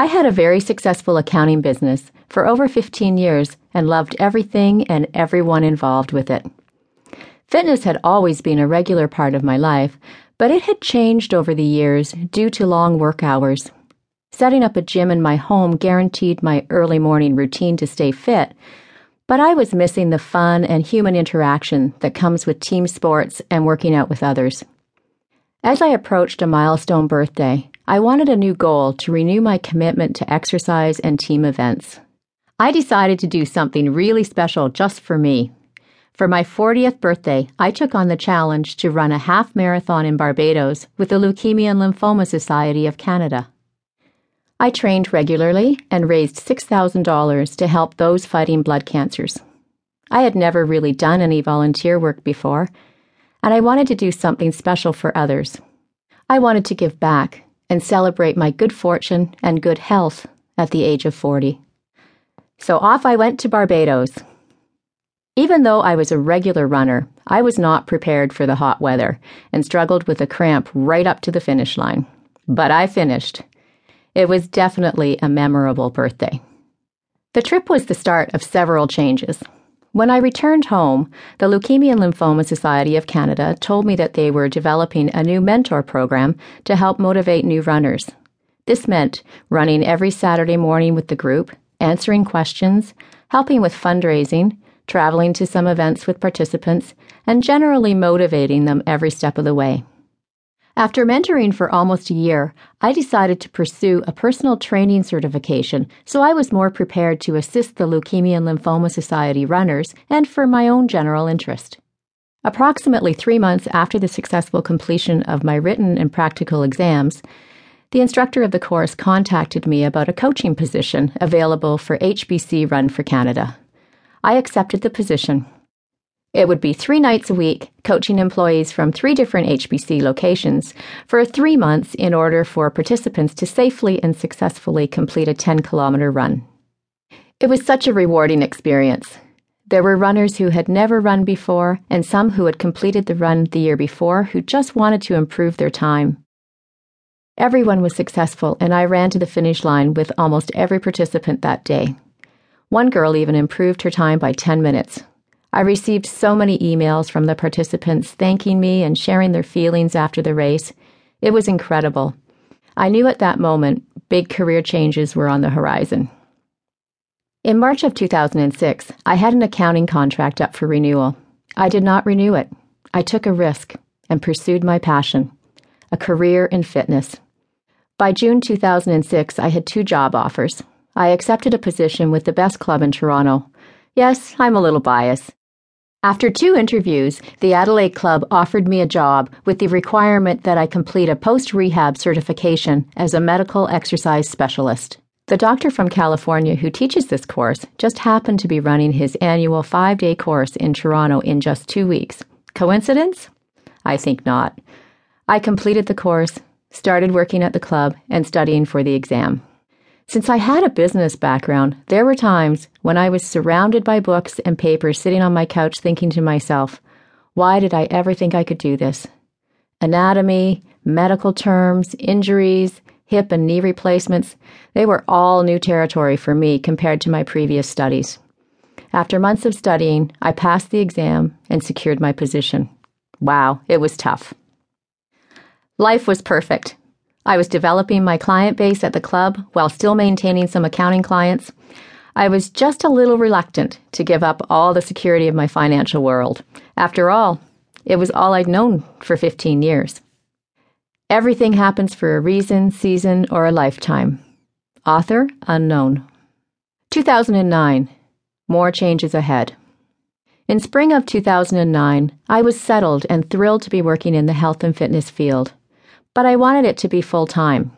I had a very successful accounting business for over 15 years and loved everything and everyone involved with it. Fitness had always been a regular part of my life, but it had changed over the years due to long work hours. Setting up a gym in my home guaranteed my early morning routine to stay fit, but I was missing the fun and human interaction that comes with team sports and working out with others. As I approached a milestone birthday, I wanted a new goal to renew my commitment to exercise and team events. I decided to do something really special just for me. For my 40th birthday, I took on the challenge to run a half marathon in Barbados with the Leukemia and Lymphoma Society of Canada. I trained regularly and raised $6,000 to help those fighting blood cancers. I had never really done any volunteer work before, and I wanted to do something special for others. I wanted to give back and celebrate my good fortune and good health at the age of 40. So off I went to Barbados. Even though I was a regular runner, I was not prepared for the hot weather and struggled with a cramp right up to the finish line. But I finished. It was definitely a memorable birthday. The trip was the start of several changes. When I returned home, the Leukemia and Lymphoma Society of Canada told me that they were developing a new mentor program to help motivate new runners. This meant running every Saturday morning with the group, answering questions, helping with fundraising, traveling to some events with participants, and generally motivating them every step of the way. After mentoring for almost a year, I decided to pursue a personal training certification so I was more prepared to assist the Leukemia and Lymphoma Society runners and for my own general interest. Approximately three months after the successful completion of my written and practical exams, the instructor of the course contacted me about a coaching position available for HBC Run for Canada. I accepted the position it would be three nights a week, coaching employees from three different HBC locations for three months in order for participants to safely and successfully complete a 10 kilometer run. It was such a rewarding experience. There were runners who had never run before, and some who had completed the run the year before who just wanted to improve their time. Everyone was successful, and I ran to the finish line with almost every participant that day. One girl even improved her time by 10 minutes, I received so many emails from the participants thanking me and sharing their feelings after the race. It was incredible. I knew at that moment big career changes were on the horizon. In March of 2006, I had an accounting contract up for renewal. I did not renew it. I took a risk and pursued my passion a career in fitness. By June 2006, I had two job offers. I accepted a position with the best club in Toronto. Yes, I'm a little biased. After two interviews, the Adelaide Club offered me a job with the requirement that I complete a post rehab certification as a medical exercise specialist. The doctor from California who teaches this course just happened to be running his annual five day course in Toronto in just two weeks. Coincidence? I think not. I completed the course, started working at the club, and studying for the exam. Since I had a business background, there were times when I was surrounded by books and papers sitting on my couch thinking to myself, why did I ever think I could do this? Anatomy, medical terms, injuries, hip and knee replacements, they were all new territory for me compared to my previous studies. After months of studying, I passed the exam and secured my position. Wow, it was tough. Life was perfect. I was developing my client base at the club while still maintaining some accounting clients. I was just a little reluctant to give up all the security of my financial world. After all, it was all I'd known for 15 years. Everything happens for a reason, season, or a lifetime. Author unknown. 2009. More changes ahead. In spring of 2009, I was settled and thrilled to be working in the health and fitness field but I wanted it to be full time.